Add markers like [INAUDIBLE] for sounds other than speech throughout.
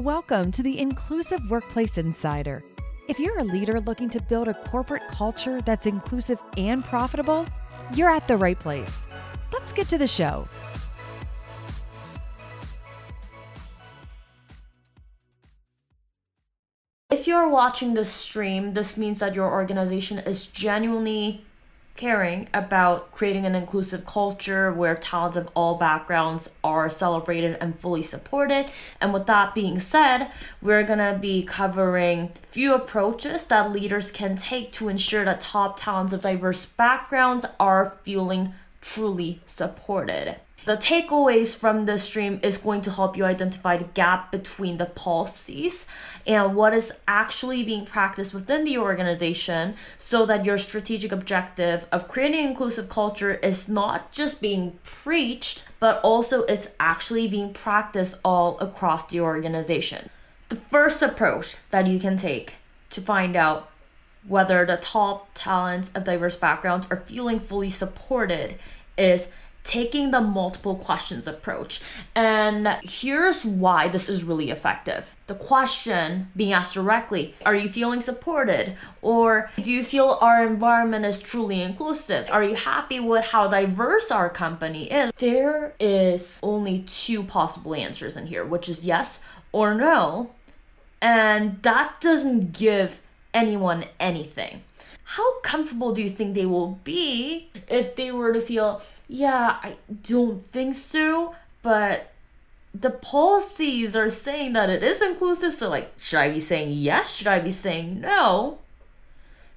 Welcome to the Inclusive Workplace Insider. If you're a leader looking to build a corporate culture that's inclusive and profitable, you're at the right place. Let's get to the show. If you're watching this stream, this means that your organization is genuinely caring about creating an inclusive culture where talents of all backgrounds are celebrated and fully supported. And with that being said, we're going to be covering few approaches that leaders can take to ensure that top talents of diverse backgrounds are feeling truly supported. The takeaways from this stream is going to help you identify the gap between the policies and what is actually being practiced within the organization so that your strategic objective of creating inclusive culture is not just being preached, but also is actually being practiced all across the organization. The first approach that you can take to find out whether the top talents of diverse backgrounds are feeling fully supported is taking the multiple questions approach. And here's why this is really effective. The question being asked directly Are you feeling supported? Or do you feel our environment is truly inclusive? Are you happy with how diverse our company is? There is only two possible answers in here, which is yes or no. And that doesn't give anyone anything how comfortable do you think they will be if they were to feel, yeah, I don't think so, but the policies are saying that it is inclusive, so like, should I be saying yes? Should I be saying no?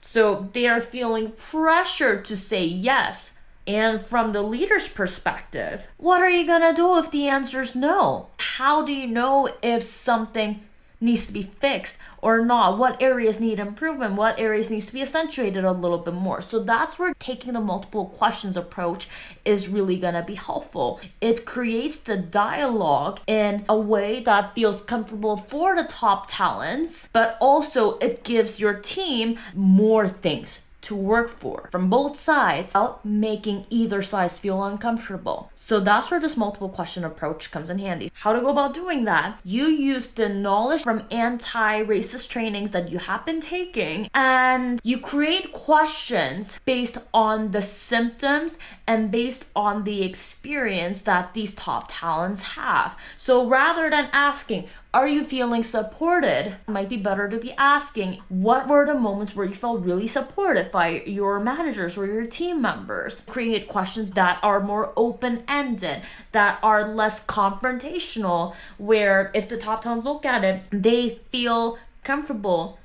So they are feeling pressure to say yes. And from the leader's perspective, what are you gonna do if the answer is no? How do you know if something needs to be fixed or not? What areas need improvement? What areas needs to be accentuated a little bit more? So that's where taking the multiple questions approach is really going to be helpful. It creates the dialogue in a way that feels comfortable for the top talents but also it gives your team more things to work for from both sides without making either side feel uncomfortable. So that's where this multiple question approach comes in handy. How to go about doing that? You use the knowledge from anti racist trainings that you have been taking and you create questions based on the symptoms and based on the experience that these top talents have. So rather than asking, are you feeling supported? Might be better to be asking what were the moments where you felt really supported by your managers or your team members? Create questions that are more open ended, that are less confrontational, where if the top talents look at it, they feel comfortable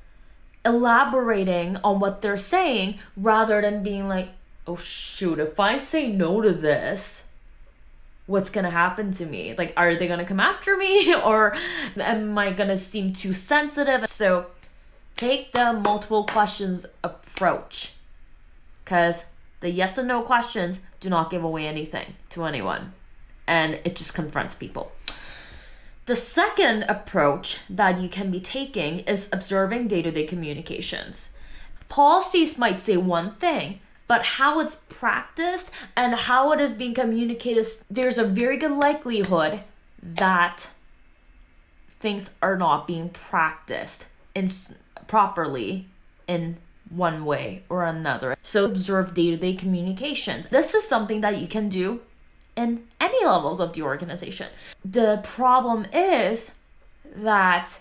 elaborating on what they're saying rather than being like, oh shoot, if I say no to this, what's gonna happen to me? Like are they gonna come after me? [LAUGHS] Or am i gonna seem too sensitive? So take the multiple questions approach. Because the yes and no questions do not give away anything to anyone. And it just confronts people. The second approach that you can be taking is observing day-to-day communications. Policies might say one thing but how it's practiced and how it is being communicated, there's a very good likelihood that things are not being practiced in properly in one way or another. So observe day-to-day communications. This is something that you can do in any levels of the organization. The problem is that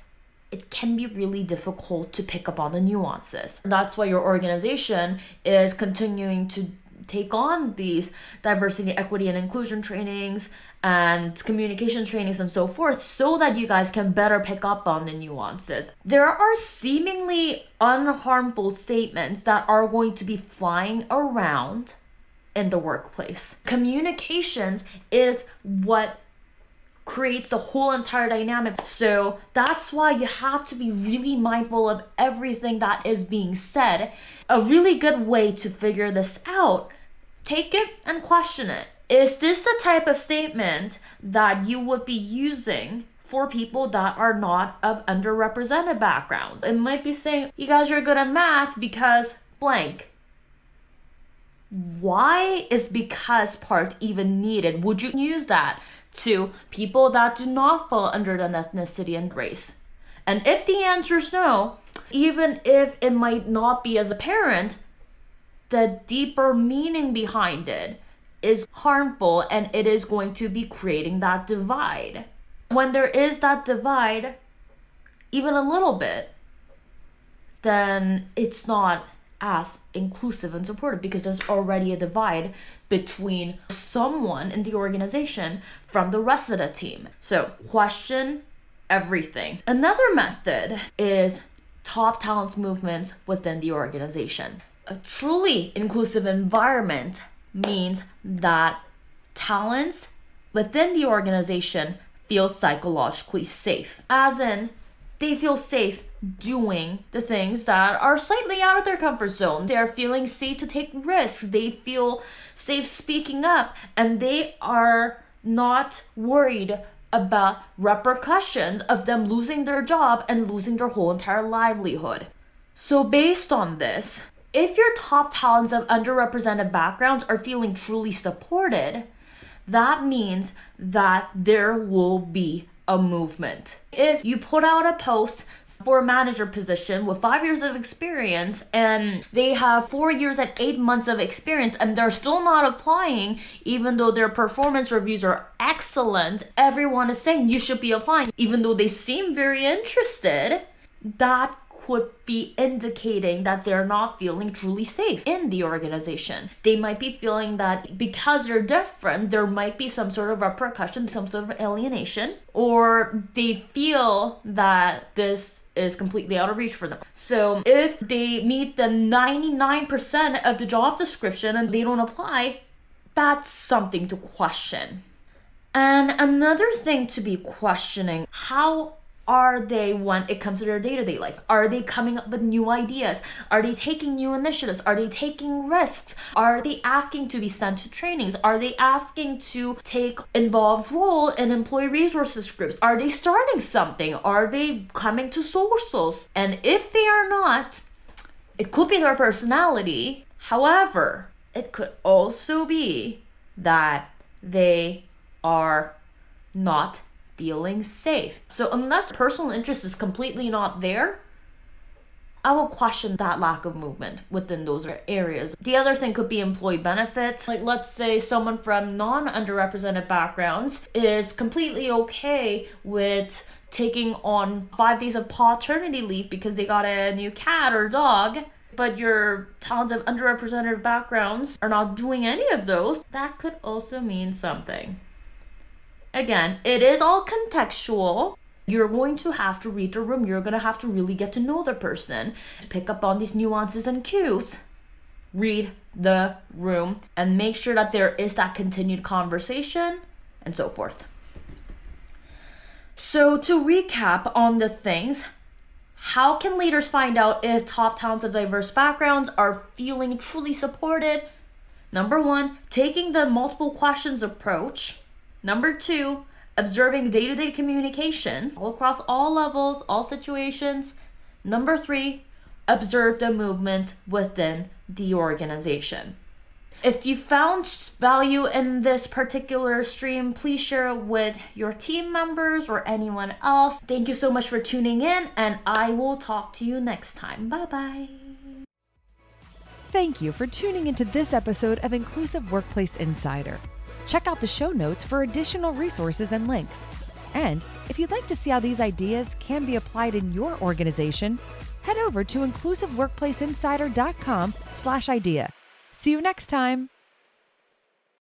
it can be really difficult to pick up on the nuances. That's why your organization is continuing to take on these diversity, equity, and inclusion trainings and communication trainings and so forth so that you guys can better pick up on the nuances. There are seemingly unharmful statements that are going to be flying around in the workplace. Communications is what creates the whole entire dynamic. So that's why you have to be really mindful of everything that is being said. A really good way to figure this out, take it and question it. Is this the type of statement that you would be using for people that are not of underrepresented background? It might be saying, you guys are good at math because blank. Why is because part even needed? Would you use that to people that do not fall under an ethnicity and race? And if the answer is no, even if it might not be as apparent, the deeper meaning behind it is harmful and it is going to be creating that divide. When there is that divide, even a little bit, then it's not as inclusive and supportive because there's already a divide between someone in the organization from the rest of the team. So, question everything. Another method is top talents movements within the organization. A truly inclusive environment means that talents within the organization feel psychologically safe, as in, they feel safe doing the things that are slightly out of their comfort zone. They are feeling safe to take risks. They feel safe speaking up and they are not worried about repercussions of them losing their job and losing their whole entire livelihood. So, based on this, if your top talents of underrepresented backgrounds are feeling truly supported, that means that there will be a movement. If you put out a post for a manager position with five years of experience and they have four years and eight months of experience and they're still not applying, even though their performance reviews are excellent, everyone is saying you should be applying, even though they seem very interested. That could be indicating that they're not feeling truly safe in the organization. They might be feeling that because they're different, there might be some sort of repercussion, some sort of alienation, or they feel that this is completely out of reach for them. So if they meet the 99% of the job description and they don't apply, that's something to question. And another thing to be questioning how are they when it comes to their day-to-day life. Are they coming up with new ideas? Are they taking new initiatives? Are they taking risks? Are they asking to be sent to trainings? Are they asking to take involved role in employee resources groups? Are they starting something? Are they coming to socials? And if they are not it could be their personality. However it could also be that they are not feeling safe. So, unless personal interest is completely not there, I will question that lack of movement within those areas. The other thing could be employee benefits. Like, let's say someone from non underrepresented backgrounds is completely okay with taking on five days of paternity leave because they got a new cat or dog. But your talents of underrepresented backgrounds are not doing any of those, that could also mean something. Again, it is all contextual. You're going to have to read the room. You're going to have to really get to know the person, to pick up on these nuances and cues. Read the room and make sure that there is that continued conversation and so forth. So, to recap on the things, how can leaders find out if top talents of diverse backgrounds are feeling truly supported? Number one, taking the multiple questions approach. Number two, observing day to day communications all across all levels, all situations. Number three, observe the movements within the organization. If you found value in this particular stream, please share it with your team members or anyone else. Thank you so much for tuning in, and I will talk to you next time. Bye bye. Thank you for tuning into this episode of Inclusive Workplace Insider. Check out the show notes for additional resources and links. And if you'd like to see how these ideas can be applied in your organization, head over to inclusiveworkplaceinsider.com/idea. See you next time.